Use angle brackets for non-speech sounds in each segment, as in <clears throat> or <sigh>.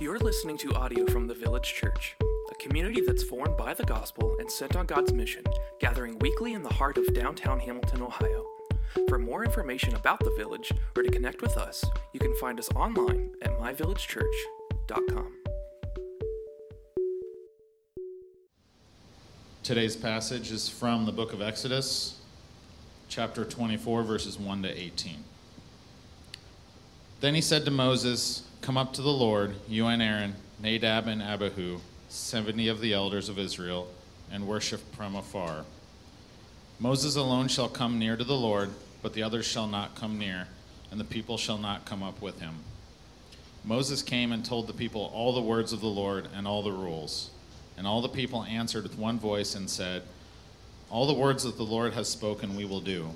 You're listening to audio from the Village Church, a community that's formed by the gospel and sent on God's mission, gathering weekly in the heart of downtown Hamilton, Ohio. For more information about the village or to connect with us, you can find us online at myvillagechurch.com. Today's passage is from the book of Exodus, chapter 24, verses 1 to 18. Then he said to Moses, Come up to the Lord, you and Aaron, Nadab and Abihu, seventy of the elders of Israel, and worship from afar. Moses alone shall come near to the Lord, but the others shall not come near, and the people shall not come up with him. Moses came and told the people all the words of the Lord and all the rules. And all the people answered with one voice and said, All the words that the Lord has spoken we will do.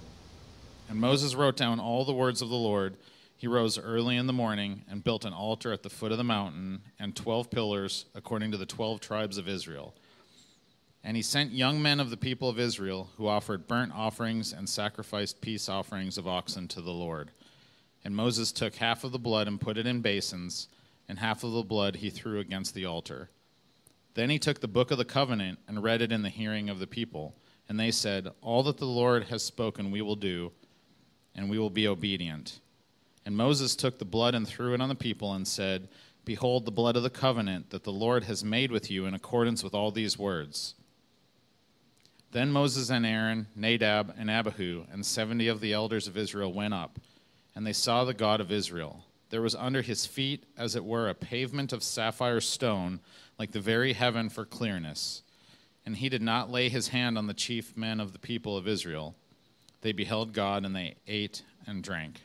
And Moses wrote down all the words of the Lord he rose early in the morning and built an altar at the foot of the mountain and twelve pillars according to the twelve tribes of Israel. And he sent young men of the people of Israel who offered burnt offerings and sacrificed peace offerings of oxen to the Lord. And Moses took half of the blood and put it in basins, and half of the blood he threw against the altar. Then he took the book of the covenant and read it in the hearing of the people. And they said, All that the Lord has spoken we will do, and we will be obedient. And Moses took the blood and threw it on the people and said, Behold, the blood of the covenant that the Lord has made with you in accordance with all these words. Then Moses and Aaron, Nadab and Abihu, and seventy of the elders of Israel went up, and they saw the God of Israel. There was under his feet, as it were, a pavement of sapphire stone, like the very heaven for clearness. And he did not lay his hand on the chief men of the people of Israel. They beheld God, and they ate and drank.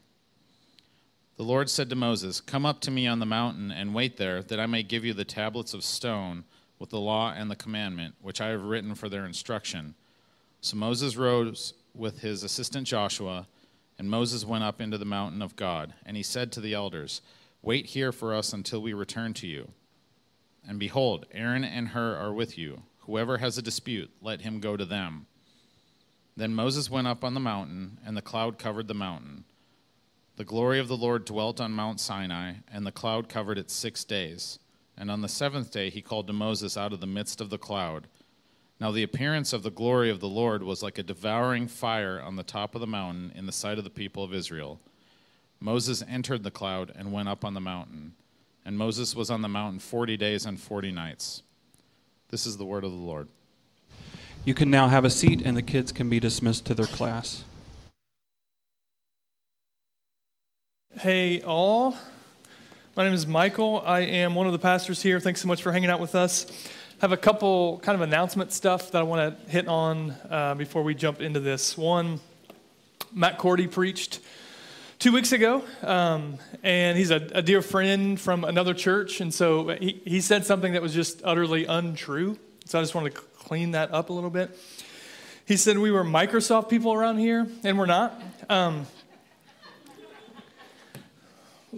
The Lord said to Moses, Come up to me on the mountain and wait there, that I may give you the tablets of stone with the law and the commandment, which I have written for their instruction. So Moses rose with his assistant Joshua, and Moses went up into the mountain of God. And he said to the elders, Wait here for us until we return to you. And behold, Aaron and Hur are with you. Whoever has a dispute, let him go to them. Then Moses went up on the mountain, and the cloud covered the mountain. The glory of the Lord dwelt on Mount Sinai, and the cloud covered it six days. And on the seventh day he called to Moses out of the midst of the cloud. Now the appearance of the glory of the Lord was like a devouring fire on the top of the mountain in the sight of the people of Israel. Moses entered the cloud and went up on the mountain. And Moses was on the mountain forty days and forty nights. This is the word of the Lord. You can now have a seat, and the kids can be dismissed to their class. Hey, all. My name is Michael. I am one of the pastors here. Thanks so much for hanging out with us. I have a couple kind of announcement stuff that I want to hit on uh, before we jump into this. One, Matt Cordy preached two weeks ago, um, and he's a, a, dear friend from another church, and so he, he said something that was just utterly untrue. So I just wanted to clean that up a little bit. He said we were Microsoft people around here, and we're not. Um,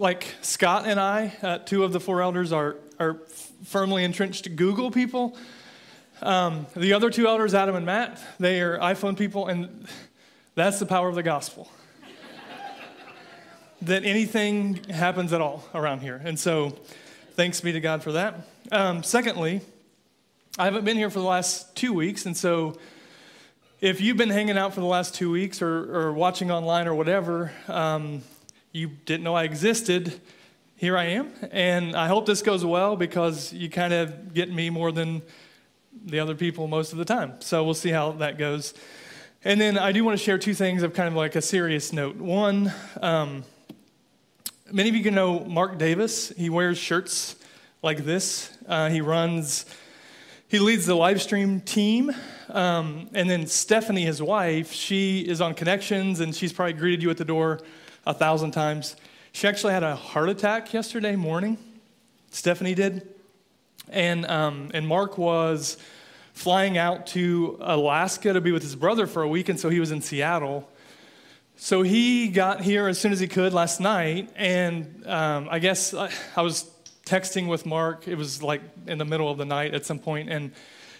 like Scott and I, uh, two of the four elders, are, are firmly entrenched Google people. Um, the other two elders, Adam and Matt, they are iPhone people, and that's the power of the gospel. <laughs> that anything happens at all around here. And so, thanks be to God for that. Um, secondly, I haven't been here for the last two weeks, and so if you've been hanging out for the last two weeks or, or watching online or whatever, um, you didn't know I existed, here I am. And I hope this goes well because you kind of get me more than the other people most of the time. So we'll see how that goes. And then I do want to share two things of kind of like a serious note. One, um, many of you can know Mark Davis. He wears shirts like this. Uh, he runs, he leads the live stream team. Um, and then Stephanie, his wife, she is on connections and she's probably greeted you at the door a thousand times. She actually had a heart attack yesterday morning. Stephanie did. And, um, and Mark was flying out to Alaska to be with his brother for a week, and so he was in Seattle. So he got here as soon as he could last night, and um, I guess I, I was texting with Mark. It was like in the middle of the night at some point, and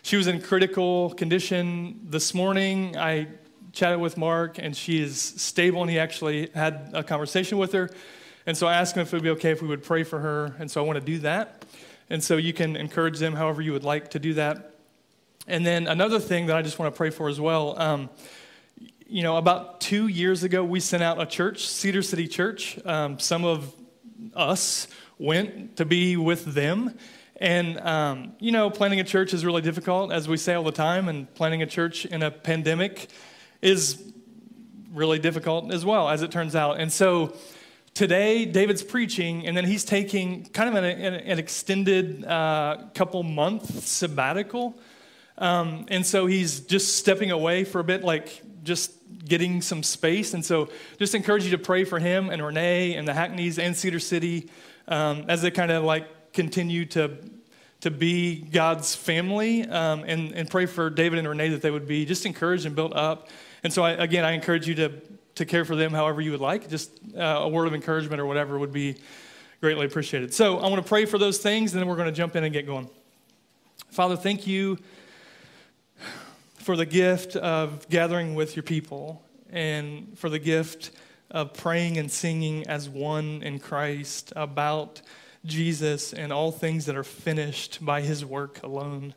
she was in critical condition this morning. I chatted with Mark, and she is stable, and he actually had a conversation with her. And so I asked him if it would be okay if we would pray for her. And so I want to do that. And so you can encourage them however you would like to do that. And then another thing that I just want to pray for as well. Um, you know, about two years ago, we sent out a church, Cedar City Church. Um, some of us went to be with them. And, um, you know, planning a church is really difficult, as we say all the time, and planning a church in a pandemic is really difficult as well, as it turns out. And so today, David's preaching, and then he's taking kind of an, an extended uh, couple month sabbatical. Um, and so he's just stepping away for a bit, like just getting some space. And so just encourage you to pray for him and Renee and the Hackneys and Cedar City um, as they kind of like continue to to be God's family um, and, and pray for David and Renee that they would be just encouraged and built up. And so, I, again, I encourage you to, to care for them however you would like. Just uh, a word of encouragement or whatever would be greatly appreciated. So, I want to pray for those things, and then we're going to jump in and get going. Father, thank you for the gift of gathering with your people and for the gift of praying and singing as one in Christ about Jesus and all things that are finished by his work alone.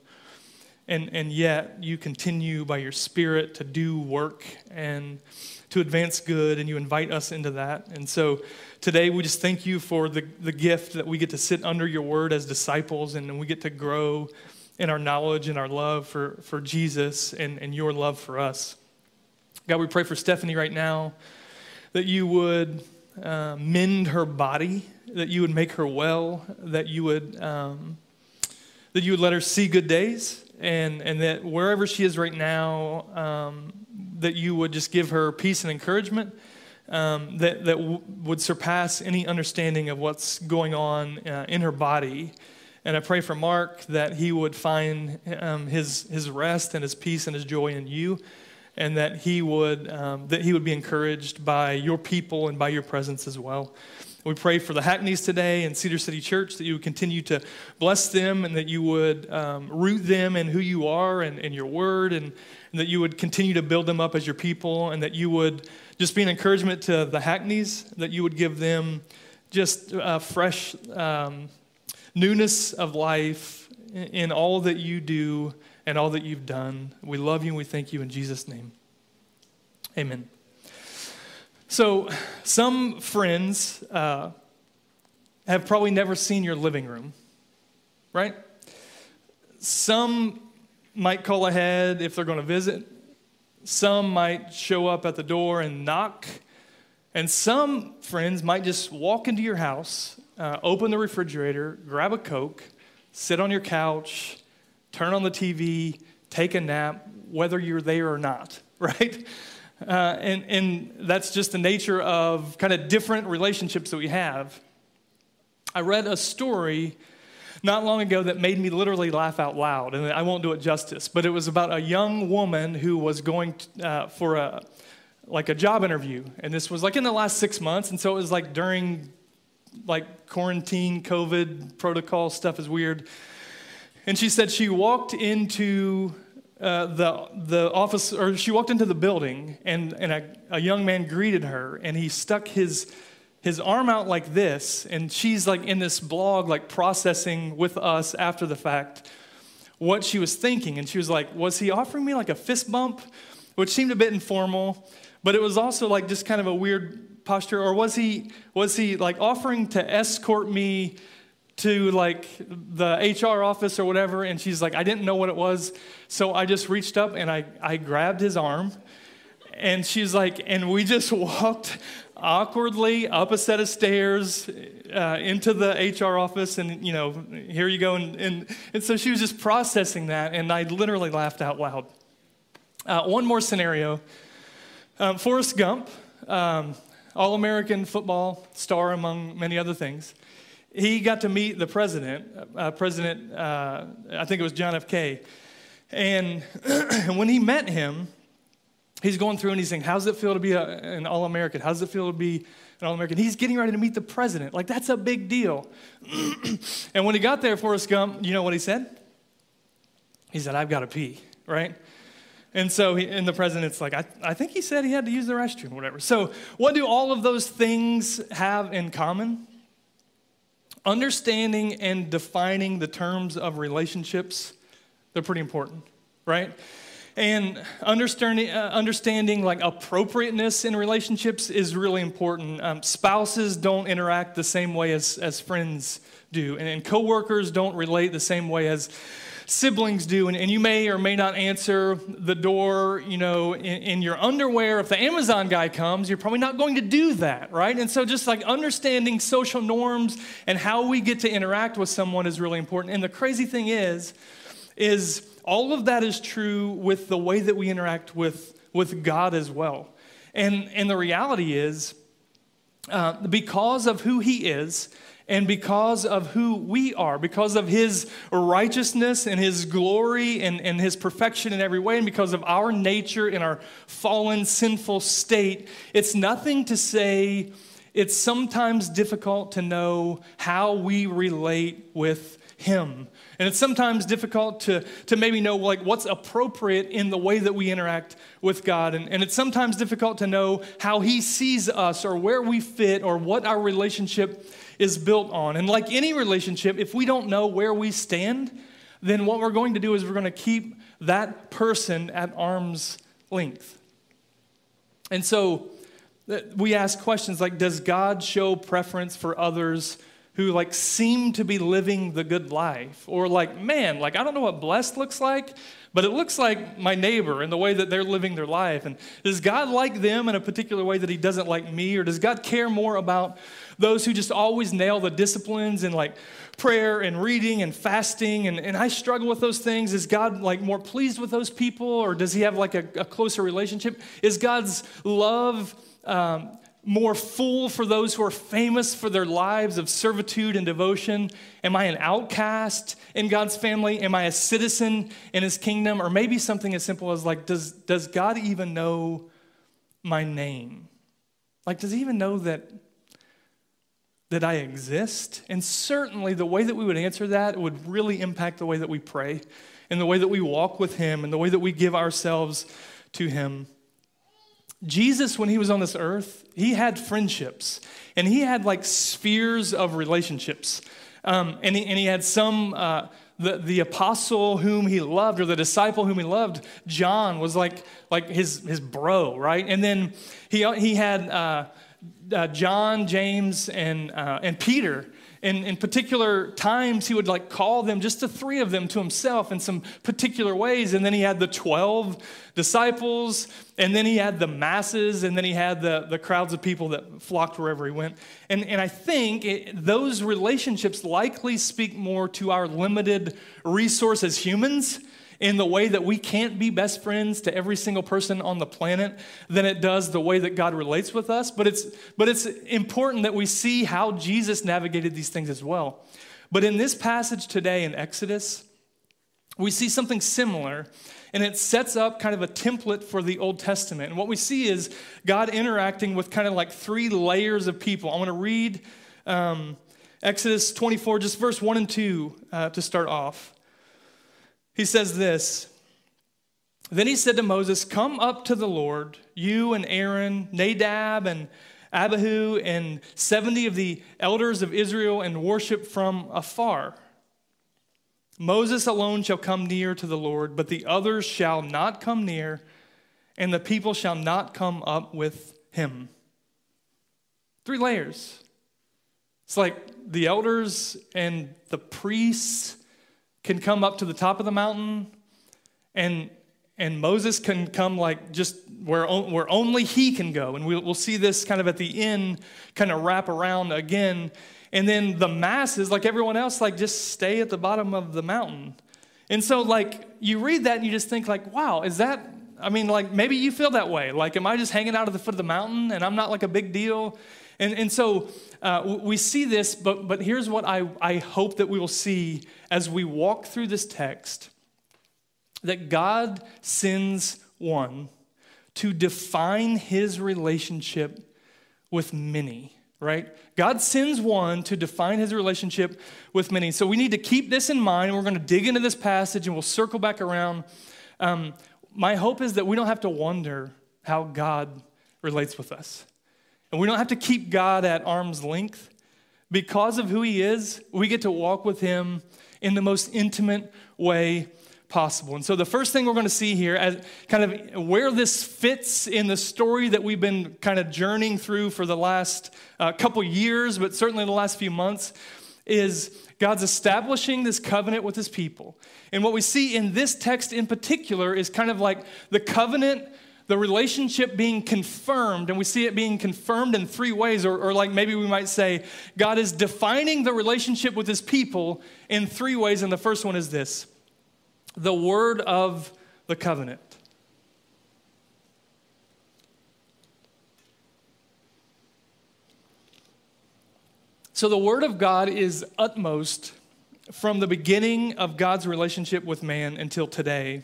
And, and yet, you continue by your Spirit to do work and to advance good, and you invite us into that. And so today, we just thank you for the, the gift that we get to sit under your word as disciples, and we get to grow in our knowledge and our love for, for Jesus and, and your love for us. God, we pray for Stephanie right now that you would uh, mend her body that you would make her well, that you would, um, that you would let her see good days, and, and that wherever she is right now, um, that you would just give her peace and encouragement um, that, that w- would surpass any understanding of what's going on uh, in her body. And I pray for Mark that he would find um, his, his rest and his peace and his joy in you, and that he would, um, that he would be encouraged by your people and by your presence as well. We pray for the Hackneys today and Cedar City Church that you would continue to bless them and that you would um, root them in who you are and, in your word and, and, that you would continue to build them up as your people and that you would just be an encouragement to the Hackneys, that you would give them just a fresh um, newness of life in all that you do and all that you've done. We love you and we thank you in Jesus' name. Amen. So, some friends uh, have probably never seen your living room, right? Some might call ahead if they're going to visit. Some might show up at the door and knock. And some friends might just walk into your house, uh, open the refrigerator, grab a Coke, sit on your couch, turn on the TV, take a nap, whether you're there or not, <laughs> right? Uh, and, and that's just the nature of kind of different relationships that we have. I read a story not long ago that made me literally laugh out loud, and I won't do it justice, but it was about a young woman who was going to, uh, for a like a job interview, and this was like in the last six months, and so it was like during like quarantine, COVID protocol stuff is weird. And she said she walked into uh, the, the office, or she walked into the building, and, and a, a young man greeted her, and he stuck his, his arm out like this, and she's like in this blog, like processing with us after the fact what she was thinking. And she was like, Was he offering me like a fist bump? Which seemed a bit informal, but it was also like just kind of a weird posture. Or was he, was he like offering to escort me to like the HR office or whatever, and she's like, I didn't know what it was. So I just reached up and I, I grabbed his arm. And she's like, and we just <laughs> walked awkwardly up a set of stairs uh, into the HR office, and you know, here you go. And, and, and so she was just processing that, and I literally laughed out loud. Uh, one more scenario um, Forrest Gump, um, All American football star, among many other things he got to meet the president, uh, President, uh, I think it was John F. K. And <clears throat> when he met him, he's going through and he's saying, How's it feel to be a, an All American? How's it feel to be an All American? He's getting ready to meet the president. Like, that's a big deal. <clears throat> and when he got there, Forrest Gump, you know what he said? He said, I've got to pee, right? And so, he, and the president's like, I, I think he said he had to use the restroom or whatever. So, what do all of those things have in common? Understanding and defining the terms of relationships, they're pretty important, right? And understanding, uh, understanding like appropriateness in relationships is really important. Um, spouses don't interact the same way as, as friends do, and, and coworkers don't relate the same way as siblings do. And, and you may or may not answer the door, you know, in, in your underwear. If the Amazon guy comes, you're probably not going to do that, right? And so just like understanding social norms and how we get to interact with someone is really important. And the crazy thing is, is all of that is true with the way that we interact with, with God as well. And, and the reality is, uh, because of who He is, and because of who we are, because of his righteousness and his glory and, and his perfection in every way, and because of our nature and our fallen, sinful state, it's nothing to say it's sometimes difficult to know how we relate with him. And it's sometimes difficult to, to maybe know like what's appropriate in the way that we interact with God. And, and it's sometimes difficult to know how he sees us or where we fit or what our relationship is built on. And like any relationship, if we don't know where we stand, then what we're going to do is we're going to keep that person at arm's length. And so we ask questions like Does God show preference for others who like seem to be living the good life? Or like, man, like I don't know what blessed looks like, but it looks like my neighbor in the way that they're living their life. And does God like them in a particular way that He doesn't like me? Or does God care more about those who just always nail the disciplines and like prayer and reading and fasting? And, and I struggle with those things. Is God like more pleased with those people? Or does He have like a, a closer relationship? Is God's love um, more full for those who are famous for their lives of servitude and devotion? Am I an outcast in God's family? Am I a citizen in his kingdom? Or maybe something as simple as like, does, does God even know my name? Like, does he even know that, that I exist? And certainly the way that we would answer that would really impact the way that we pray and the way that we walk with him and the way that we give ourselves to him. Jesus, when he was on this earth, he had friendships and he had like spheres of relationships. Um, and, he, and he had some, uh, the, the apostle whom he loved or the disciple whom he loved, John, was like, like his, his bro, right? And then he, he had uh, uh, John, James, and, uh, and Peter in, in particular times, he would like call them, just the three of them, to himself in some particular ways. And then he had the 12 disciples, and then he had the masses, and then he had the, the crowds of people that flocked wherever he went. And, and I think it, those relationships likely speak more to our limited resource as humans in the way that we can't be best friends to every single person on the planet than it does the way that God relates with us. But it's, but it's important that we see how Jesus navigated these things as well. But in this passage today in Exodus, we see something similar, and it sets up kind of a template for the Old Testament. And what we see is God interacting with kind of like three layers of people. I want to read um, Exodus 24, just verse 1 and 2 uh, to start off. He says this Then he said to Moses, Come up to the Lord, you and Aaron, Nadab and Abihu, and 70 of the elders of Israel, and worship from afar. Moses alone shall come near to the Lord, but the others shall not come near, and the people shall not come up with him. Three layers. It's like the elders and the priests can come up to the top of the mountain and and Moses can come like just where, where only he can go. And we'll, we'll see this kind of at the end, kind of wrap around again. And then the masses, like everyone else, like just stay at the bottom of the mountain. And so, like, you read that and you just think, like, wow, is that, I mean, like, maybe you feel that way. Like, am I just hanging out at the foot of the mountain and I'm not like a big deal? And, and so uh, we see this, but, but here's what I, I hope that we will see as we walk through this text that God sends one to define his relationship with many, right? God sends one to define his relationship with many. So we need to keep this in mind. We're going to dig into this passage and we'll circle back around. Um, my hope is that we don't have to wonder how God relates with us. And we don't have to keep God at arm's length. Because of who He is, we get to walk with Him in the most intimate way possible. And so, the first thing we're going to see here, as kind of where this fits in the story that we've been kind of journeying through for the last uh, couple years, but certainly the last few months, is God's establishing this covenant with his people. And what we see in this text in particular is kind of like the covenant, the relationship being confirmed. And we see it being confirmed in three ways, or, or like maybe we might say, God is defining the relationship with his people in three ways. And the first one is this the word of the covenant. So, the Word of God is utmost from the beginning of God's relationship with man until today.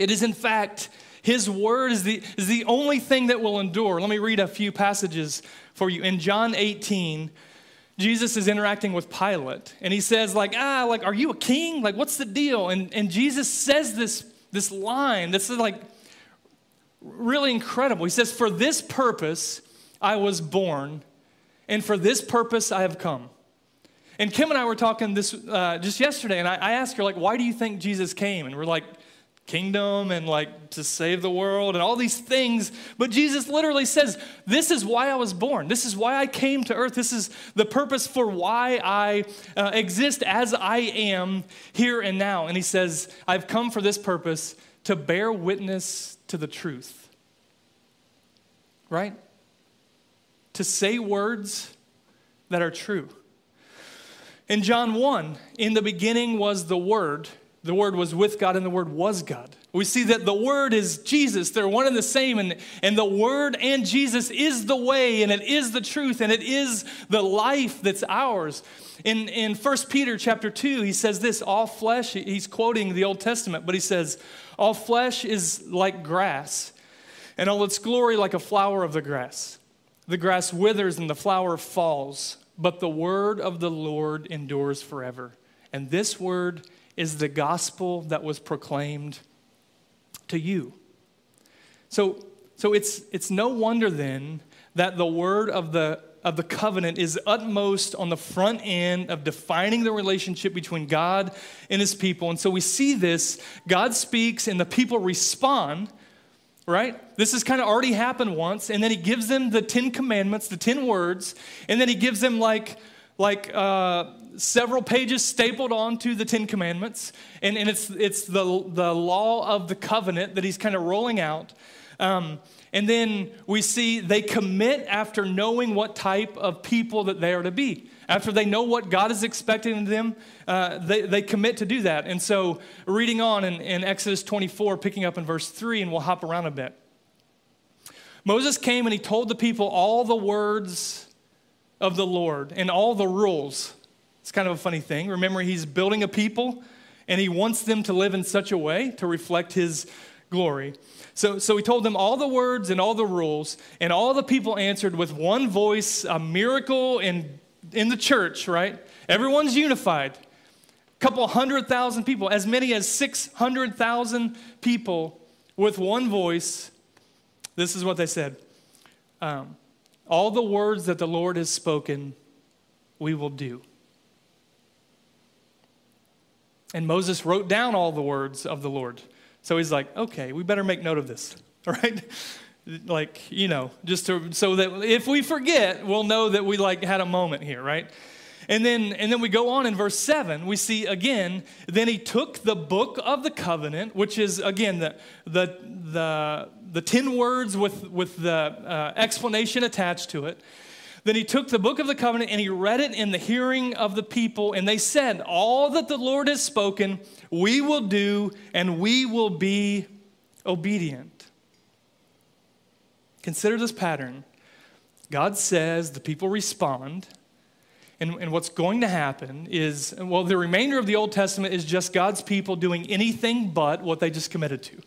It is, in fact, His Word is the, is the only thing that will endure. Let me read a few passages for you. In John 18, Jesus is interacting with Pilate, and he says, like, ah, like, are you a king? Like, what's the deal? And, and Jesus says this, this line that's like really incredible. He says, For this purpose I was born and for this purpose I have come. And Kim and I were talking this uh, just yesterday, and I, I asked her, like, why do you think Jesus came? And we're like, kingdom and like to save the world and all these things. But Jesus literally says, This is why I was born. This is why I came to earth. This is the purpose for why I uh, exist as I am here and now. And he says, I've come for this purpose to bear witness to the truth. Right? to say words that are true. In John 1, in the beginning was the Word. The Word was with God, and the Word was God. We see that the Word is Jesus. They're one and the same, and, and the Word and Jesus is the way, and it is the truth, and it is the life that's ours. In, in 1 Peter chapter 2, he says this all flesh, he's quoting the Old Testament, but he says, All flesh is like grass, and all its glory like a flower of the grass. The grass withers and the flower falls, but the word of the Lord endures forever. And this word is the gospel that was proclaimed to you. So, so it's, it's no wonder then that the word of the, of the covenant is utmost on the front end of defining the relationship between God and his people. And so we see this God speaks, and the people respond right? This has kind of already happened once, and then he gives them the Ten Commandments, the ten words, and then he gives them like like uh, several pages stapled onto the Ten Commandments, and, and it's it's the the law of the covenant that he's kind of rolling out. Um, and then we see they commit after knowing what type of people that they are to be. After they know what God is expecting of them, uh, they, they commit to do that. And so, reading on in, in Exodus 24, picking up in verse 3, and we'll hop around a bit. Moses came and he told the people all the words of the Lord and all the rules. It's kind of a funny thing. Remember, he's building a people and he wants them to live in such a way to reflect his glory. So, so he told them all the words and all the rules, and all the people answered with one voice, a miracle in, in the church, right? Everyone's unified. A couple hundred thousand people, as many as 600,000 people with one voice. This is what they said um, All the words that the Lord has spoken, we will do. And Moses wrote down all the words of the Lord. So he's like, okay, we better make note of this, <laughs> right? like, you know, just to, so that if we forget, we'll know that we like had a moment here, right? And then, and then we go on in verse 7, we see again, then he took the book of the covenant, which is again the, the, the, the 10 words with, with the uh, explanation attached to it. Then he took the book of the covenant and he read it in the hearing of the people, and they said, All that the Lord has spoken, we will do, and we will be obedient. Consider this pattern God says, the people respond. And, and what's going to happen is, well, the remainder of the Old Testament is just God's people doing anything but what they just committed to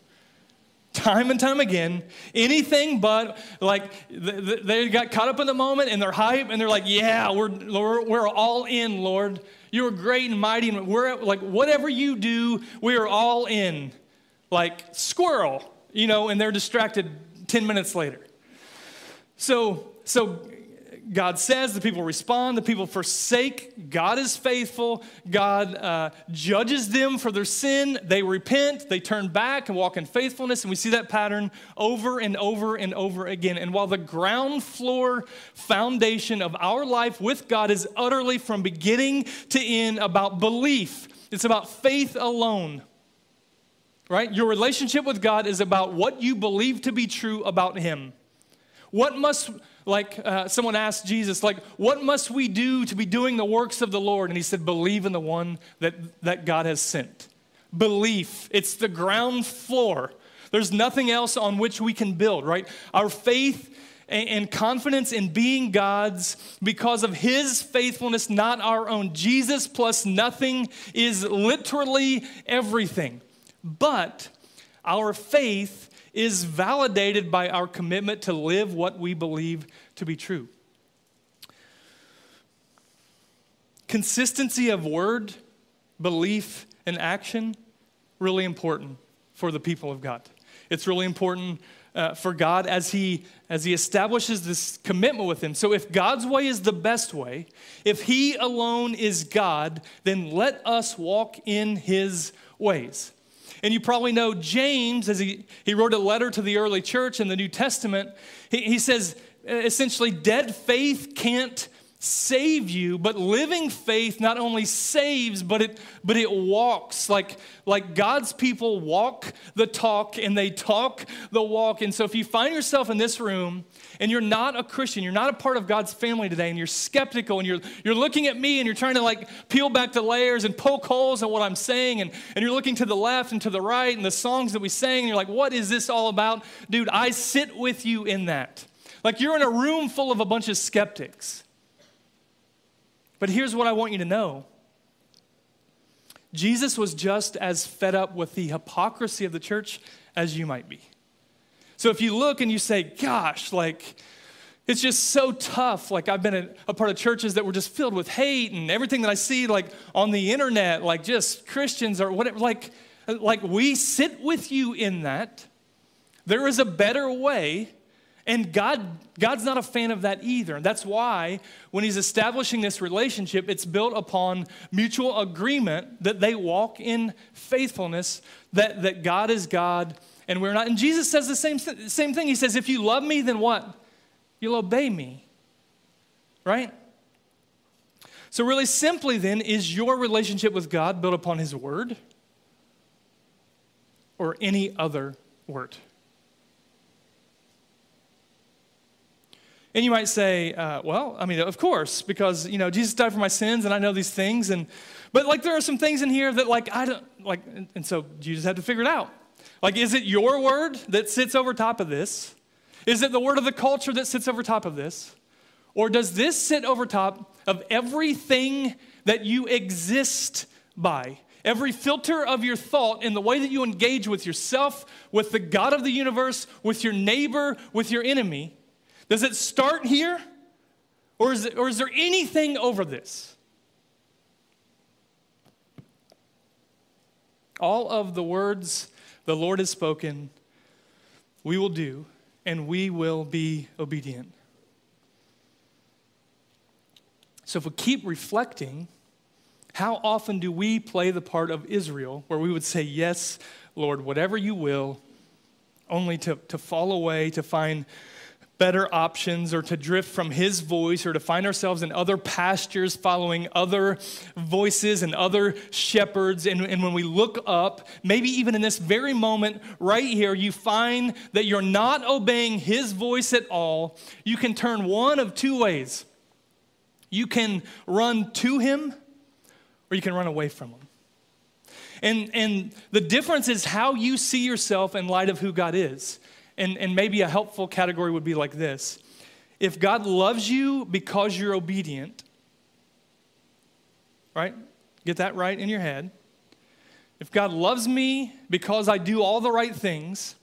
time and time again, anything but like they got caught up in the moment and they're hype and they're like, yeah, we're, we're, we're all in, Lord. You are great and mighty. And we're like, whatever you do, we are all in. like squirrel, you know, and they're distracted 10 minutes later. So, so God says, the people respond, the people forsake. God is faithful. God uh, judges them for their sin. They repent, they turn back and walk in faithfulness. And we see that pattern over and over and over again. And while the ground floor foundation of our life with God is utterly from beginning to end about belief, it's about faith alone. Right? Your relationship with God is about what you believe to be true about Him. What must like uh, someone asked Jesus, like, what must we do to be doing the works of the Lord? And he said, believe in the one that, that God has sent. Belief, it's the ground floor. There's nothing else on which we can build, right? Our faith and confidence in being God's because of His faithfulness, not our own. Jesus plus nothing is literally everything. But our faith is validated by our commitment to live what we believe to be true. Consistency of word, belief, and action, really important for the people of God. It's really important uh, for God as he as he establishes this commitment with him. So if God's way is the best way, if he alone is God, then let us walk in his ways. And you probably know James, as he, he wrote a letter to the early church in the New Testament, he, he says essentially, dead faith can't save you but living faith not only saves but it but it walks. Like like god's people walk the talk and they talk the walk. And so if you find yourself in this room and you're not a christian you're not a part of god's family today and you're skeptical and you're you're looking at me and you're trying to like peel back the layers and poke holes in what i'm saying and and you're looking to the left and to the right and the songs that we sang and you're like what is this all about? Dude i sit with you in that. Like you're in a room full of a bunch of skeptics but here's what I want you to know Jesus was just as fed up with the hypocrisy of the church as you might be. So if you look and you say, gosh, like, it's just so tough. Like, I've been a, a, part of churches that were just filled with hate and everything that I see, like, on the internet, like, just Christians or whatever. Like, uh, like we sit with you in that. There is a better way and God, God's not a fan of that either. That's why when He's establishing this relationship, it's built upon mutual agreement that they walk in faithfulness, that, that God is God and we're not. And Jesus says the same, same thing. He says, If you love me, then what? You'll obey me. Right? So, really simply, then, is your relationship with God built upon His Word or any other word? And you might say, uh, well, I mean, of course, because, you know, Jesus died for my sins and I know these things. And, but like, there are some things in here that, like, I don't, like, and, and so you just have to figure it out. Like, is it your word that sits over top of this? Is it the word of the culture that sits over top of this? Or does this sit over top of everything that you exist by? Every filter of your thought in the way that you engage with yourself, with the God of the universe, with your neighbor, with your enemy, does it start here? Or is, it, or is there anything over this? All of the words the Lord has spoken, we will do, and we will be obedient. So if we keep reflecting, how often do we play the part of Israel where we would say, Yes, Lord, whatever you will, only to, to fall away, to find better options or to drift from his voice or to find ourselves in other pastures following other voices and other shepherds. And, and, when we look up, maybe even in this very moment right here, you find that you're not obeying his voice at all, you can turn one of two ways. You can run to him or you can run away from him. And, and the difference is how you see yourself in light of who God is. And, and maybe a helpful category would be like this If God loves you because you're obedient, right? Get that right in your head. If God loves me because I do all the right things,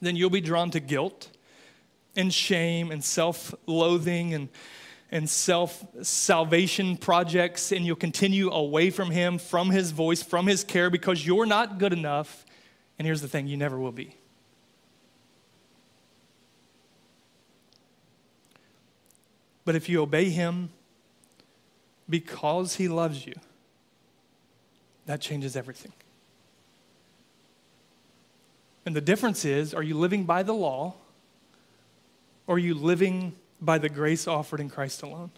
then you'll be drawn to guilt and shame and self loathing and, and self salvation projects, and you'll continue away from Him, from His voice, from His care, because you're not good enough And here's the thing you never will be. But if you obey him because he loves you, that changes everything. And the difference is are you living by the law or are you living by the grace offered in Christ alone?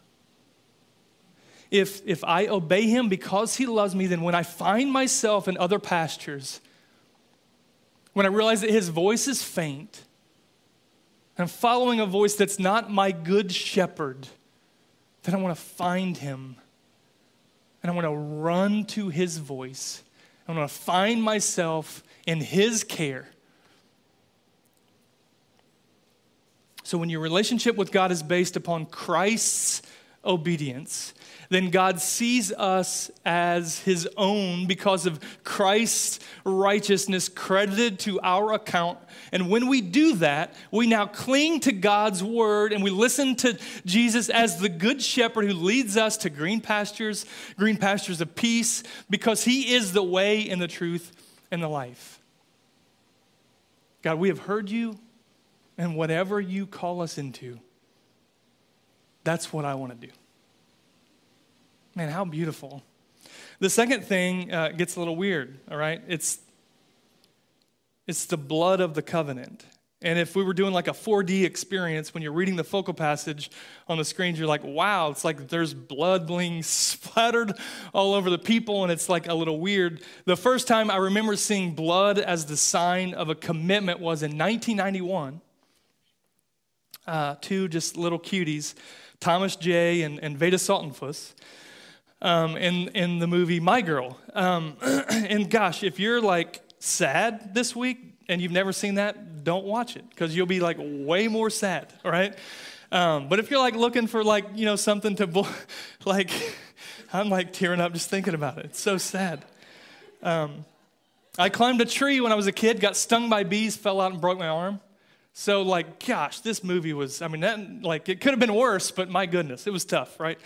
If, if I obey him because he loves me, then when I find myself in other pastures, when I realize that his voice is faint, I'm following a voice that's not my good shepherd, then I want to find him. And I want to run to his voice. I want to find myself in his care. So when your relationship with God is based upon Christ's obedience, then God sees us as his own because of Christ's righteousness credited to our account. And when we do that, we now cling to God's word and we listen to Jesus as the good shepherd who leads us to green pastures, green pastures of peace, because he is the way and the truth and the life. God, we have heard you, and whatever you call us into, that's what I want to do. Man, how beautiful. The second thing uh, gets a little weird, all right? It's, it's the blood of the covenant. And if we were doing like a 4D experience, when you're reading the focal passage on the screens, you're like, wow, it's like there's blood being <laughs> splattered all over the people, and it's like a little weird. The first time I remember seeing blood as the sign of a commitment was in 1991. Uh, two just little cuties, Thomas J. and, and Vada Sultenfuss um, in, in the movie My Girl. Um, <clears throat> and gosh, if you're like sad this week and you've never seen that, don't watch it because you'll be like way more sad, all right? Um, but if you're like looking for like, you know, something to, <laughs> like, <laughs> I'm like tearing up just thinking about it. It's so sad. Um, I climbed a tree when I was a kid, got stung by bees, fell out and broke my arm. So, like, gosh, this movie was, I mean, that, like, it could have been worse, but my goodness, it was tough, right?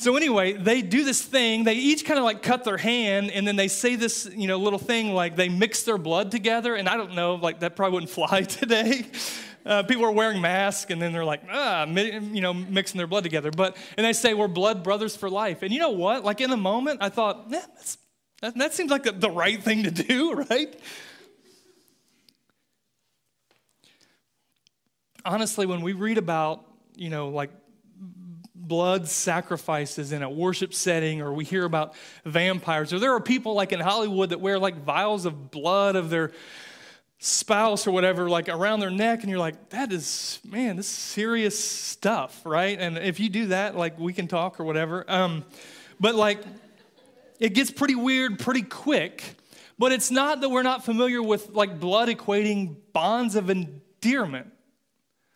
So anyway, they do this thing. They each kind of like cut their hand, and then they say this, you know, little thing like they mix their blood together. And I don't know, like that probably wouldn't <laughs> fly today. Uh, people are wearing masks, and then they're like, ah, you know, mixing their blood together. But and they say we're blood brothers for life. And you know what? Like in the moment, I thought, yeah, that, that seems like the right thing to do, <laughs> right? Honestly, when we read about, you know, like blood sacrifices in a worship setting, or we hear about vampires, or there are people like in Hollywood that wear like vials of blood of their spouse or whatever, like around their neck, and you're like, that is, man, this is serious stuff, right? And if you do that, like we can talk or whatever. Um, but like, it gets pretty weird pretty quick. But it's not that we're not familiar with like blood equating bonds of endearment.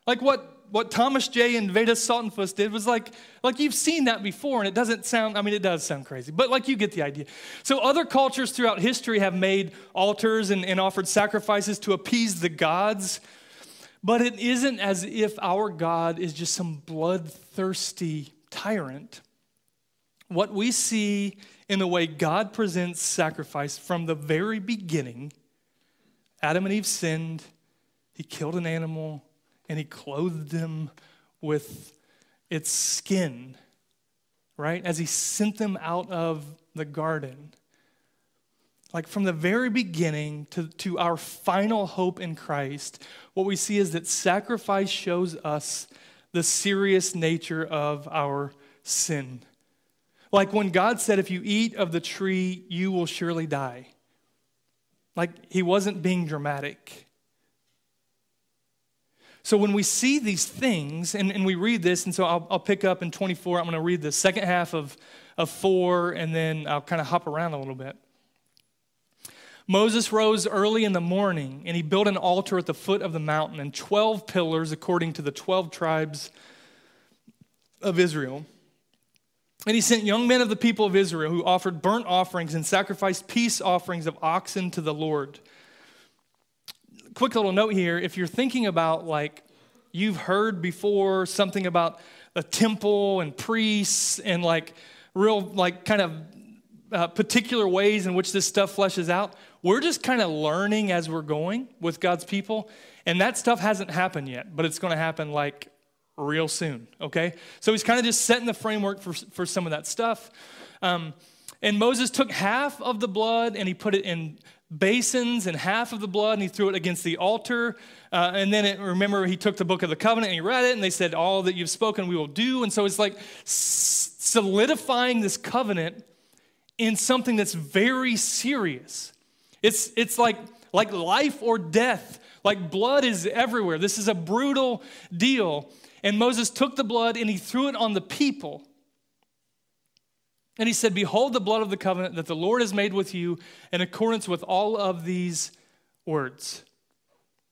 Like what what Thomas J. and Vada Sultenfuss did was like, like you've seen that before, and it doesn't sound, I mean, it does sound crazy, but like you get the idea. So other cultures throughout history have made altars and, and offered sacrifices to appease the gods, but it isn't as if our God is just some bloodthirsty tyrant. What we see in the way God presents sacrifice from the very beginning, Adam and Eve sinned, he killed an animal, and he clothed them with its skin, right? As he sent them out of the garden. Like from the very beginning to, to our final hope in Christ, what we see is that sacrifice shows us the serious nature of our sin. Like when God said, if you eat of the tree, you will surely die. Like he wasn't being dramatic. So when we see these things, and, and we read this, and so I'll, I'll pick up in 24, I'm going to read the second half of, of 4, and then I'll kind of hop around a little bit. Moses rose early in the morning, and he built an altar at the foot of the mountain, and 12 pillars according to the 12 tribes of Israel. And he sent young men of the people of Israel who offered burnt offerings and sacrificed peace offerings of oxen to the Lord quick little note here if you're thinking about like you've heard before something about a temple and priests and like real like kind of uh, particular ways in which this stuff fleshes out we're just kind of learning as we're going with God's people. And that stuff hasn't happened yet, but it's going to happen like real soon, okay? So he's kind of just setting the framework for, for some of that stuff. Um, and Moses took half of the blood and he put it in basins and half of the blood and he threw it against the altar. Uh, and then it, remember, he took the book of the covenant and he read it and they said, All that you've spoken we will do. And so it's like solidifying this covenant in something that's very serious. It's, it's like, like life or death, like blood is everywhere. This is a brutal deal. And Moses took the blood and he threw it on the people. And he said, Behold the blood of the covenant that the Lord has made with you in accordance with all of these words.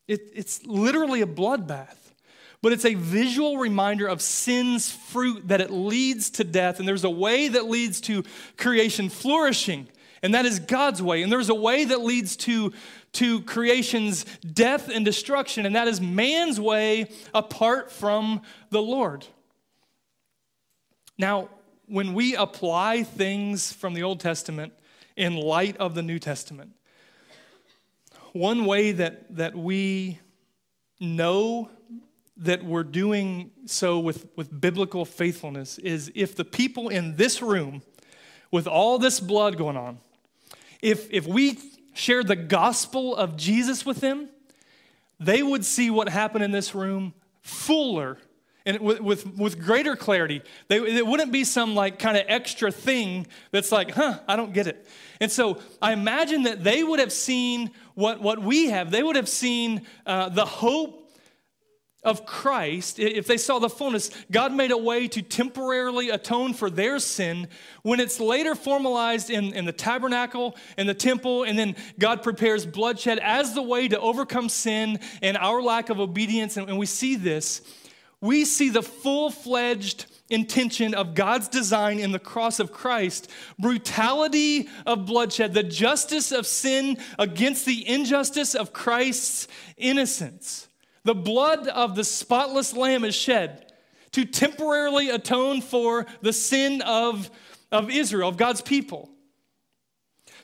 It, it's literally a bloodbath, but it's a visual reminder of sin's fruit that it leads to death. And there's a way that leads to creation flourishing, and that is God's way. And there's a way that leads to to creation's death and destruction, and that is man's way apart from the Lord. Now, when we apply things from the Old Testament in light of the New Testament, one way that, that we know that we're doing so with, with biblical faithfulness is if the people in this room, with all this blood going on, if, if we share the gospel of Jesus with them, they would see what happened in this room fuller and with, with, with greater clarity. They, it wouldn't be some like kind of extra thing that's like, huh, I don't get it. And so I imagine that they would have seen what, what we have. They would have seen uh, the hope of Christ, if they saw the fullness, God made a way to temporarily atone for their sin when it's later formalized in, in the tabernacle and the temple, and then God prepares bloodshed as the way to overcome sin and our lack of obedience. And, and we see this. We see the full fledged intention of God's design in the cross of Christ brutality of bloodshed, the justice of sin against the injustice of Christ's innocence. The blood of the spotless lamb is shed to temporarily atone for the sin of, of Israel, of God's people.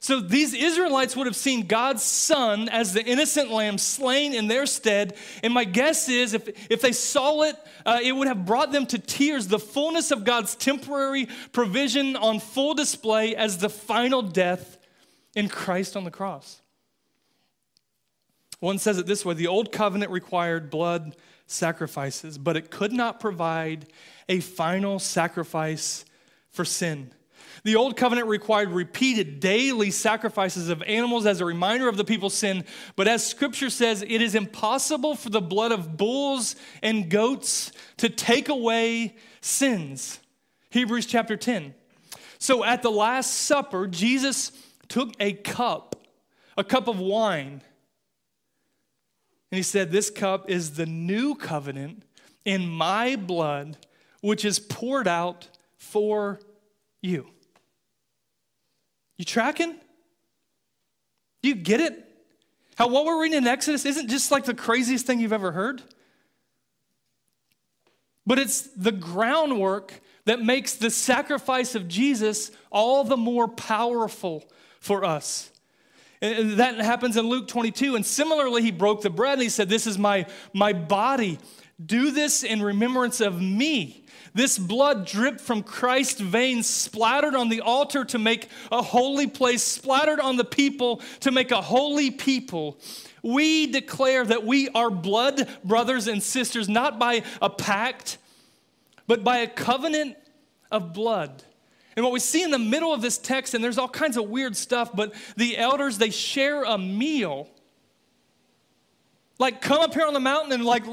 So these Israelites would have seen God's son as the innocent lamb slain in their stead. And my guess is if, if they saw it, uh, it would have brought them to tears, the fullness of God's temporary provision on full display as the final death in Christ on the cross. One says it this way the old covenant required blood sacrifices, but it could not provide a final sacrifice for sin. The old covenant required repeated daily sacrifices of animals as a reminder of the people's sin, but as scripture says, it is impossible for the blood of bulls and goats to take away sins. Hebrews chapter 10. So at the Last Supper, Jesus took a cup, a cup of wine, and he said, This cup is the new covenant in my blood, which is poured out for you. You tracking? Do you get it? How what we're reading in Exodus isn't just like the craziest thing you've ever heard, but it's the groundwork that makes the sacrifice of Jesus all the more powerful for us. And that happens in Luke 22. And similarly, he broke the bread and he said, This is my, my body. Do this in remembrance of me. This blood dripped from Christ's veins, splattered on the altar to make a holy place, splattered on the people to make a holy people. We declare that we are blood brothers and sisters, not by a pact, but by a covenant of blood. And what we see in the middle of this text, and there's all kinds of weird stuff, but the elders, they share a meal. Like, come up here on the mountain and, like,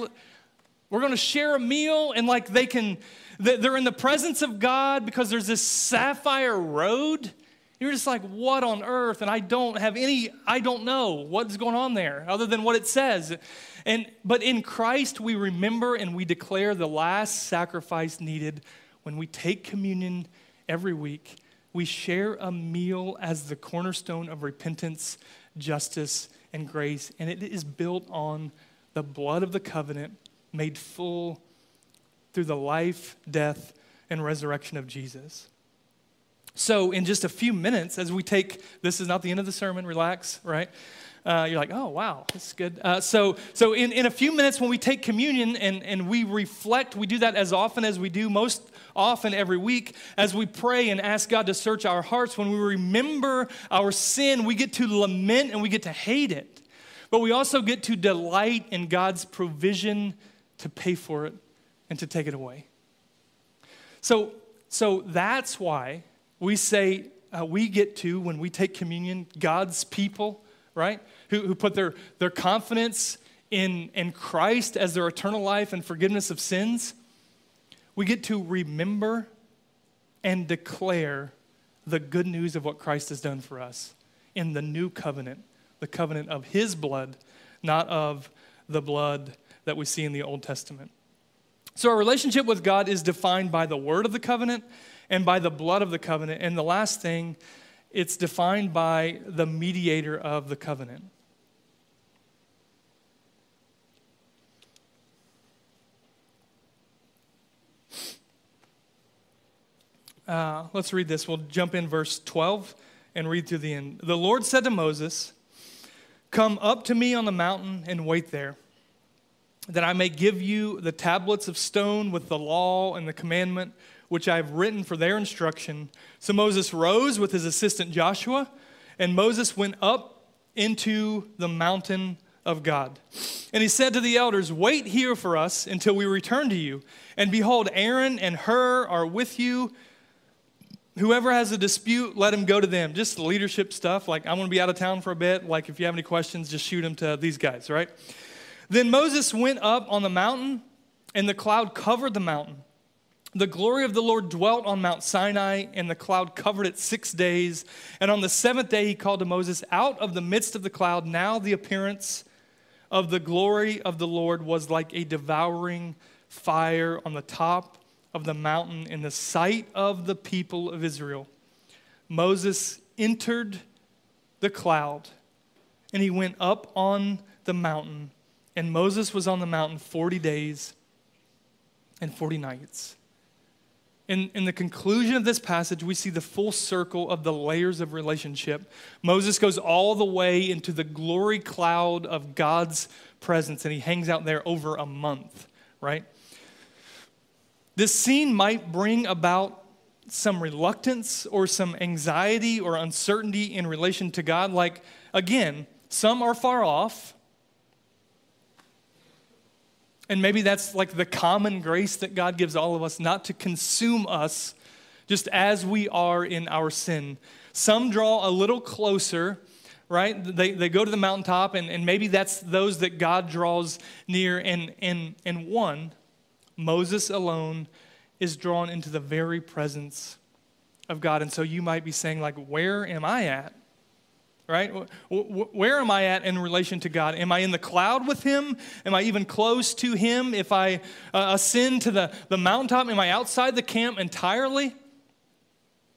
we're going to share a meal, and, like, they can, they're in the presence of God because there's this sapphire road. You're just like, what on earth? And I don't have any, I don't know what's going on there other than what it says. And, but in Christ, we remember and we declare the last sacrifice needed when we take communion every week, we share a meal as the cornerstone of repentance, justice, and grace. And it is built on the blood of the covenant made full through the life, death, and resurrection of Jesus. So, in just a few minutes, as we take this is not the end of the sermon, relax, right? Uh, you're like, oh, wow, that's good. Uh, so, so in, in a few minutes, when we take communion and, and we reflect, we do that as often as we do, most often every week, as we pray and ask God to search our hearts. When we remember our sin, we get to lament and we get to hate it. But we also get to delight in God's provision to pay for it and to take it away. So, so that's why we say uh, we get to, when we take communion, God's people, right? Who, who put their, their confidence in, in Christ as their eternal life and forgiveness of sins. We get to remember and declare the good news of what Christ has done for us in the new covenant, the covenant of his blood, not of the blood that we see in the Old Testament. So, our relationship with God is defined by the word of the covenant and by the blood of the covenant. And the last thing, it's defined by the mediator of the covenant. Uh, let's read this. We'll jump in verse 12 and read through the end. The Lord said to Moses, Come up to me on the mountain and wait there, that I may give you the tablets of stone with the law and the commandment which I have written for their instruction. So Moses rose with his assistant Joshua, and Moses went up into the mountain of God. And he said to the elders, Wait here for us until we return to you. And behold, Aaron and Hur are with you. Whoever has a dispute, let him go to them. Just leadership stuff. Like, I'm going to be out of town for a bit. Like, if you have any questions, just shoot them to these guys, right? Then Moses went up on the mountain, and the cloud covered the mountain. The glory of the Lord dwelt on Mount Sinai, and the cloud covered it six days. And on the seventh day, he called to Moses out of the midst of the cloud. Now the appearance of the glory of the Lord was like a devouring fire on the top of the mountain in the sight of the people of Israel. Moses entered the cloud, and he went up on the mountain. And Moses was on the mountain 40 days and 40 nights. In, in the conclusion of this passage, we see the full circle of the layers of relationship. Moses goes all the way into the glory cloud of God's presence, and he hangs out there over a month, right? This scene might bring about some reluctance or some anxiety or uncertainty in relation to God. Like, again, some are far off, and maybe that's like the common grace that God gives all of us, not to consume us just as we are in our sin. Some draw a little closer, right? They, they go to the mountaintop, and, and maybe that's those that God draws near. And, and, and one, Moses alone, is drawn into the very presence of God. And so you might be saying, like, where am I at? Right? Where am I at in relation to God? Am I in the cloud with Him? Am I even close to Him? If I uh, ascend to the, the mountaintop, am I outside the camp entirely?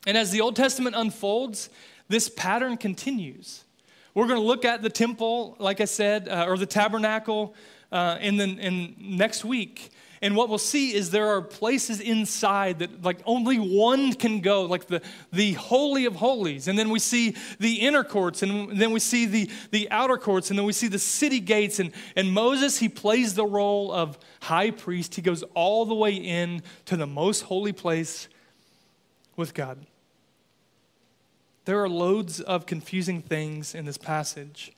And as the Old Testament unfolds, this pattern continues. We're going to look at the temple, like I said, uh, or the tabernacle uh, in, the, in next week. And what we'll see is there are places inside that like only one can go, like the, the Holy of Holies. And then we see the inner courts, and then we see the, the outer courts, and then we see the city gates. And, and Moses, he plays the role of high priest. He goes all the way in to the most holy place with God. There are loads of confusing things in this passage.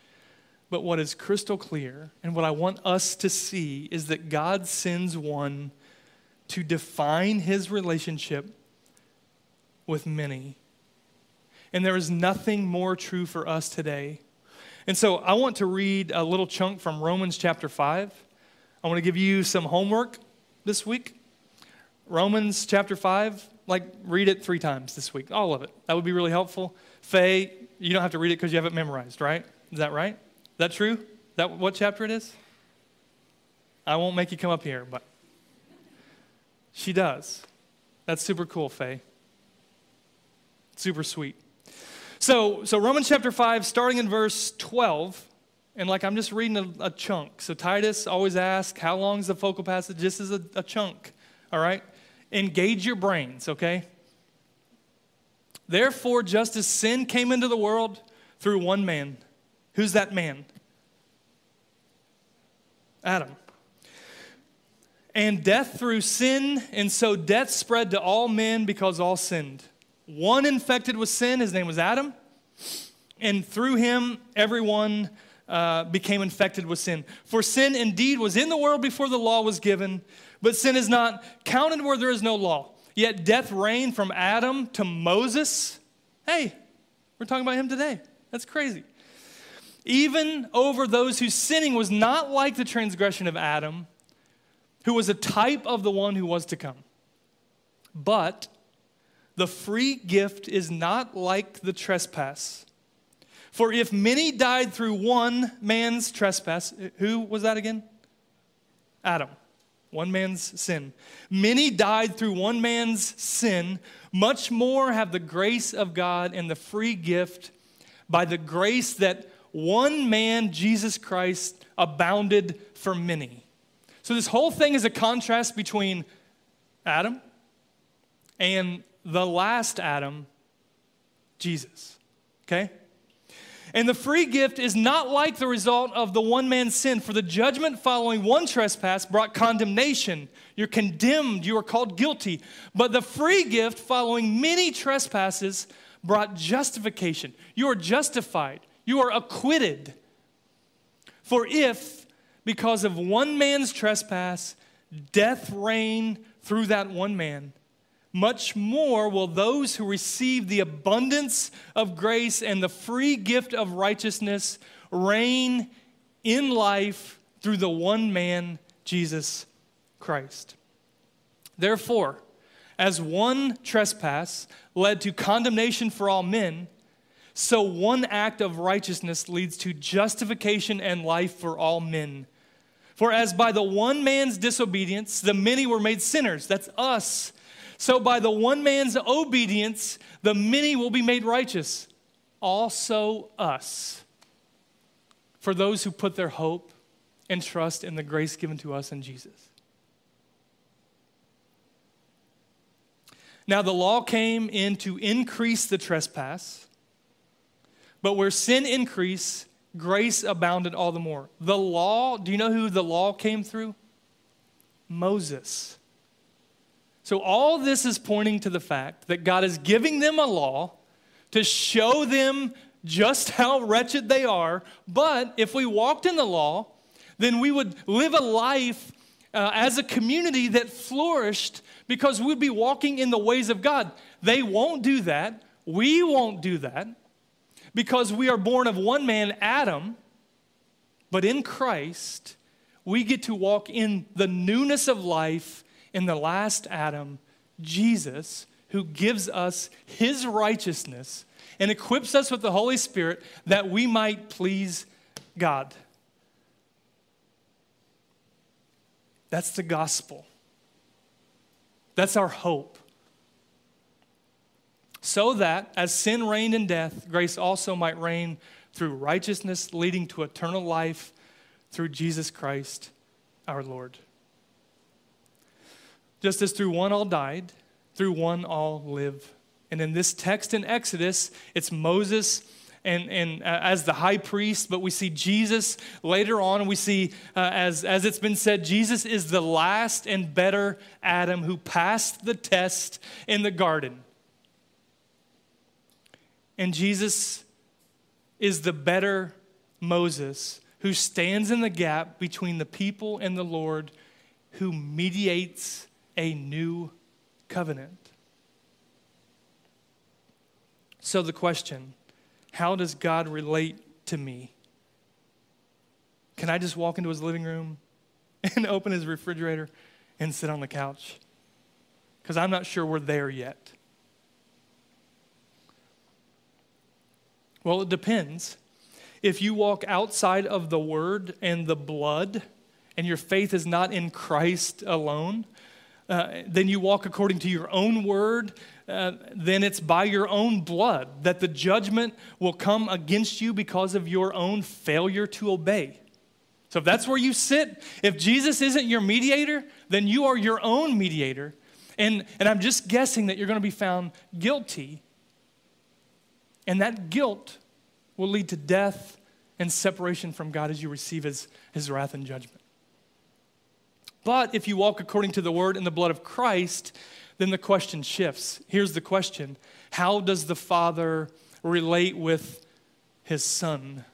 But what is crystal clear, and what I want us to see, is that God sends one to define his relationship with many. And there is nothing more true for us today. And so I want to read a little chunk from Romans chapter 5. I want to give you some homework this week. Romans chapter 5, like read it three times this week, all of it. That would be really helpful. Faye, you don't have to read it because you have it memorized, right? Is that right? That true? That what chapter it is? I won't make you come up here, but she does. That's super cool, Faye. Super sweet. So, so Romans chapter 5, starting in verse 12, and like I'm just reading a, a chunk. So Titus always asks, how long is the focal passage? This is a, a chunk, all right? Engage your brains, okay? Therefore, just as sin came into the world through one man, who's that man? Adam. And death through sin, and so death spread to all men because all sinned. One infected with sin, his name was Adam, and through him, everyone uh, became infected with sin. For sin indeed was in the world before the law was given, but sin is not counted where there is no law. Yet death reigned from Adam to Moses. Hey, we're talking about him today. That's crazy. Even over those whose sinning was not like the transgression of Adam, who was a type of the one who was to come. But the free gift is not like the trespass. For if many died through one man's trespass, who was that again? Adam. One man's sin. Many died through one man's sin. Much more have the grace of God and the free gift by the grace that one man, Jesus Christ, abounded for many. So, this whole thing is a contrast between Adam and the last Adam, Jesus. Okay? And the free gift is not like the result of the one man's sin, for the judgment following one trespass brought condemnation. You're condemned, you are called guilty. But the free gift following many trespasses brought justification. You are justified, you are acquitted. For if, because of one man's trespass, death reigned through that one man, much more will those who receive the abundance of grace and the free gift of righteousness reign in life through the one man, Jesus Christ. Therefore, as one trespass led to condemnation for all men, so one act of righteousness leads to justification and life for all men. For as by the one man's disobedience, the many were made sinners, that's us so by the one man's obedience, the many will be made righteous. Also us. For those who put their hope and trust in the grace given to us in Jesus. Now, the law came in to increase the trespass, but where sin increased, grace abounded all the more. The law, do you know who the law came through? Moses. So, all this is pointing to the fact that God is giving them a law to show them just how wretched they are. But if we walked in the law, then we would live a life uh, as a community that flourished because we'd be walking in the ways of God. They won't do that. We won't do that because we are born of one man, Adam, but in Christ, we get to walk in the newness of life in the last Adam, Jesus, who gives us his righteousness and equips us with the Holy Spirit that we might please God. That's the gospel. That's our hope. So that as sin reigned in death, grace also might reign through righteousness, leading to eternal life through Jesus Christ our Lord. Just as through one all died, through one all live. And in this text in Exodus, it's Moses and, and uh, as the high priest, but we see Jesus later on, we see, uh, as, as it's been said, Jesus is the last and better Adam who passed the test in the garden. And Jesus is the better Moses who stands in the gap between the people and the Lord, who mediates a new covenant. So, the question how does God relate to me? Can I just walk into his living room <laughs> and open his refrigerator and sit on the couch? Because I'm not sure we're there yet. Well, it depends. If you walk outside of the word and the blood, and your faith is not in Christ alone, uh, then you walk according to your own word, uh, then it's by your own blood that the judgment will come against you because of your own failure to obey. So if that's where you sit, if Jesus isn't your mediator, then you are your own mediator. And, and I'm just guessing that you're going to be found guilty And that guilt will lead to death and separation from God as you receive his, his wrath and judgment. But if you walk according to the word and the blood of Christ, then the question shifts. Here's the question How does the Father relate with his Son?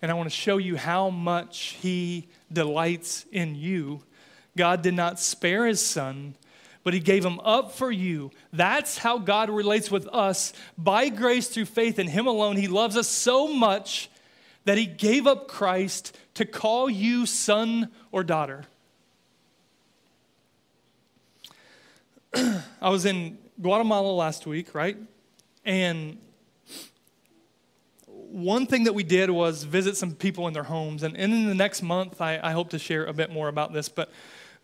And I want to show you how much he delights in you. God did not spare his Son, but he gave him up for you. That's how God relates with us by grace through faith in him alone. He loves us so much that he gave up Christ to call you son or daughter. <clears throat> I was in Guatemala last week, right? And one thing that we did was visit some people in their homes. And, in the next month, I, I hope to share a bit more about this. But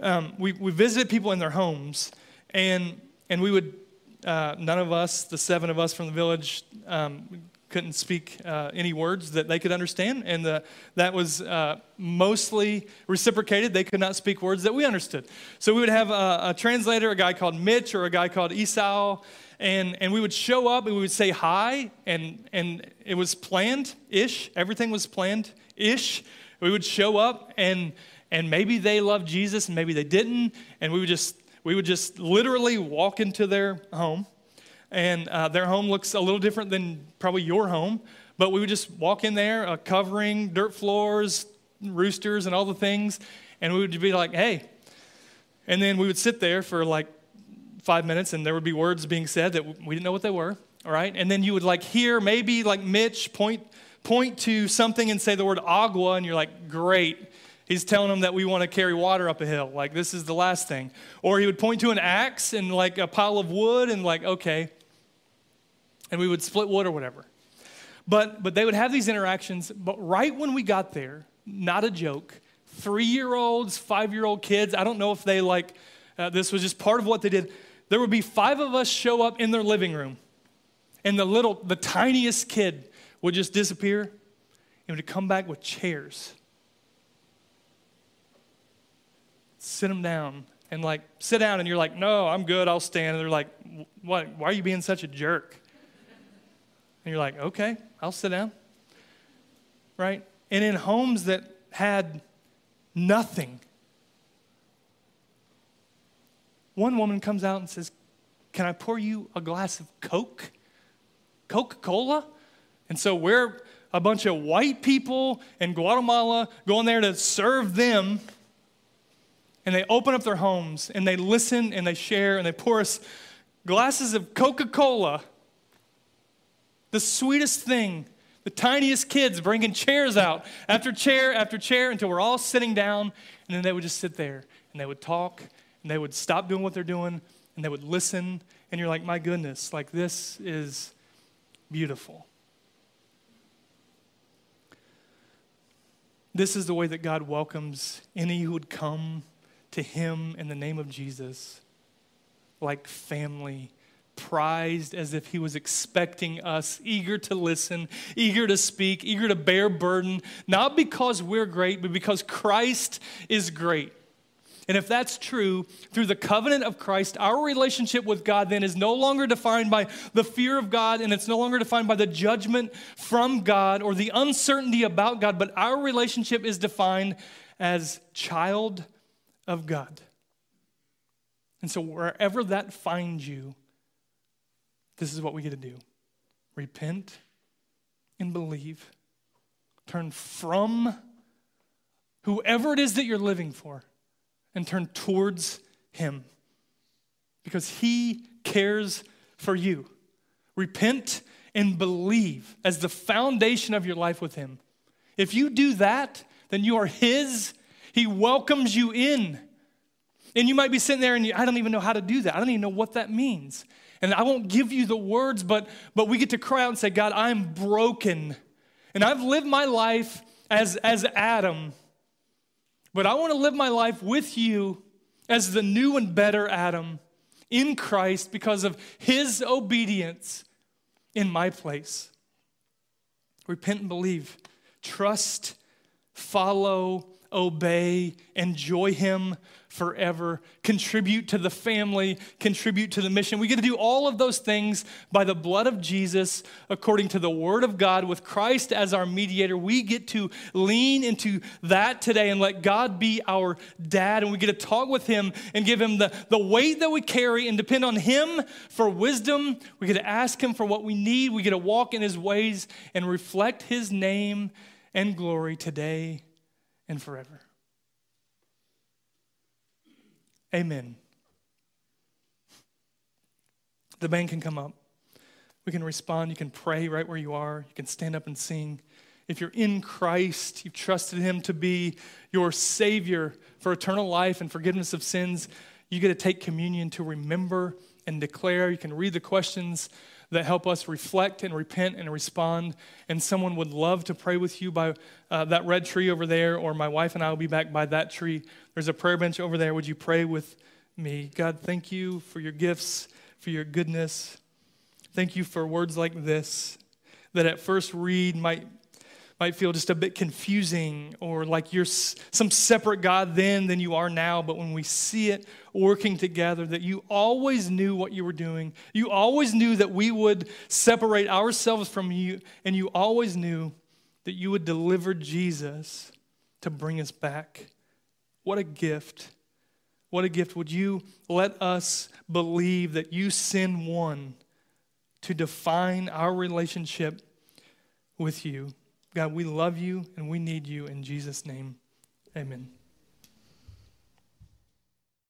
um, we, we visited people in their homes, and, and we would, uh, none of us, the seven of us from the village, um, couldn't speak uh, any words that they could understand, and the, that was uh, mostly reciprocated. They could not speak words that we understood. So we would have a, a, translator, a guy called Mitch or a guy called Esau, and, and we would show up and we would say hi, and, and it was planned ish. Everything was planned ish. We would show up, and, and maybe they loved Jesus and maybe they didn't, and we would just, we would just literally walk into their home and uh, their home looks a little different than probably your home. But we would just walk in there, uh, covering, dirt floors, roosters, and all the things, and we would be like, "Hey," and then we would sit there for like five minutes, and there would be words being said that we didn't know what they were. All right, and then you would like hear maybe like Mitch point point to something and say the word agua, and you're like, "Great." He's telling them that we want to carry water up a hill. Like, this is the last thing. Or he would point to an axe and like a pile of wood and like, okay and we would split wood or whatever. But, but they would have these interactions. But right when we got there, not a joke, three year olds, five year old kids, I don't know if they like, uh, this was just part of what they did. There would be five of us show up in their living room, and the little, the tiniest kid would just disappear and would come back with chairs. Sit them down and like sit down, and you're like, no, I'm good, I'll stand. And they're like, what? Why are you being such a jerk? And you're like, okay, I'll sit down. Right? And in homes that had nothing, one woman comes out and says, Can I pour you a glass of Coke? Coca Cola? And so we're a bunch of white people in Guatemala going there to serve them. And they open up their homes and they listen and they share and they pour us glasses of Coca Cola the sweetest thing. The tiniest kids bringing chairs out <laughs> after chair after chair until we're all sitting down. And then they would just sit there and they would talk and they would stop doing what they're doing and they would listen. And you're like, my goodness, like this is beautiful. This is the way that God welcomes any who would come to Him in the name of Jesus, like family prized as if he was expecting us, eager to listen, eager to speak, eager to bear burden, not because we're great, but because Christ is great. And if that's true, through the covenant of Christ, our relationship with God then is no longer defined by the fear of God and it's no longer defined by the judgment from God or the uncertainty about God, but our relationship is defined as child of God. And so wherever that finds you, this is what we get to do repent and believe. Turn from whoever it is that you're living for and turn towards Him because He cares for you. Repent and believe as the foundation of your life with Him. If you do that, then you are His. He welcomes you in. And you might be sitting there and you, I don't even know how to do that. I don't even know what that means. And I won't give you the words, but, but we get to cry out and say, God, I'm broken. And I've lived my life as, as Adam, but I want to live my life with you as the new and better Adam in Christ because of his obedience in my place. Repent and believe. Trust, follow, obey, enjoy Him forever, contribute to the family, contribute to the mission. We get to do all of those things by the blood of Jesus, according to the Word of God, with Christ as our mediator. We get to lean into that today and let God be our dad. And we get to talk with Him and give Him the, the weight that we carry and depend on Him for wisdom. We get to ask Him for what we need. We get to walk in His ways and reflect His name and glory today and forever. Amen. The band can come up. We can respond. You can pray right where you are. You can stand up and sing. If you're in Christ, you've trusted Him to be your Savior for eternal life and forgiveness of sins, you get to take communion to remember and declare. You can read the questions that help us reflect and repent and respond. And someone would love to pray with you by uh, that red tree over there, or my wife and I will be back by that tree. There's a prayer bench over there. Would you pray with me? God, thank you for your gifts, for your goodness. Thank you for words like this that at first read might might feel just a bit confusing or like you're some separate God then than you are now. But when we see it working together, that you always knew what you were doing, you always knew that we would separate ourselves from you, and you always knew that you would deliver Jesus to bring us back. What a gift! What a gift. Would you let us believe that you send one to define our relationship with you? God, we love you and we need you in Jesus' name. Amen.